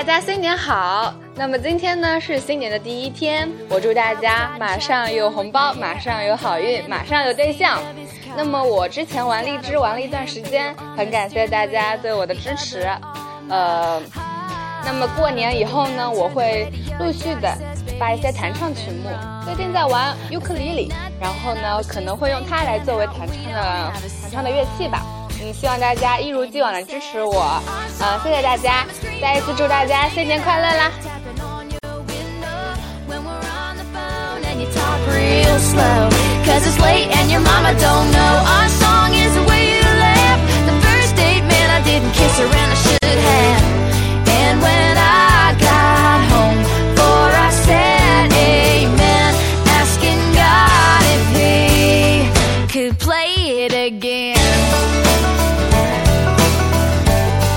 大家新年好！那么今天呢是新年的第一天，我祝大家马上有红包，马上有好运，马上有对象。那么我之前玩荔枝玩了一段时间，很感谢大家对我的支持。呃，那么过年以后呢，我会陆续的发一些弹唱曲目。最近在玩尤克里里，然后呢可能会用它来作为弹唱的弹唱的乐器吧。嗯，希望大家一如既往的支持我，呃，谢谢大家，再一次祝大家新年快乐啦。it again.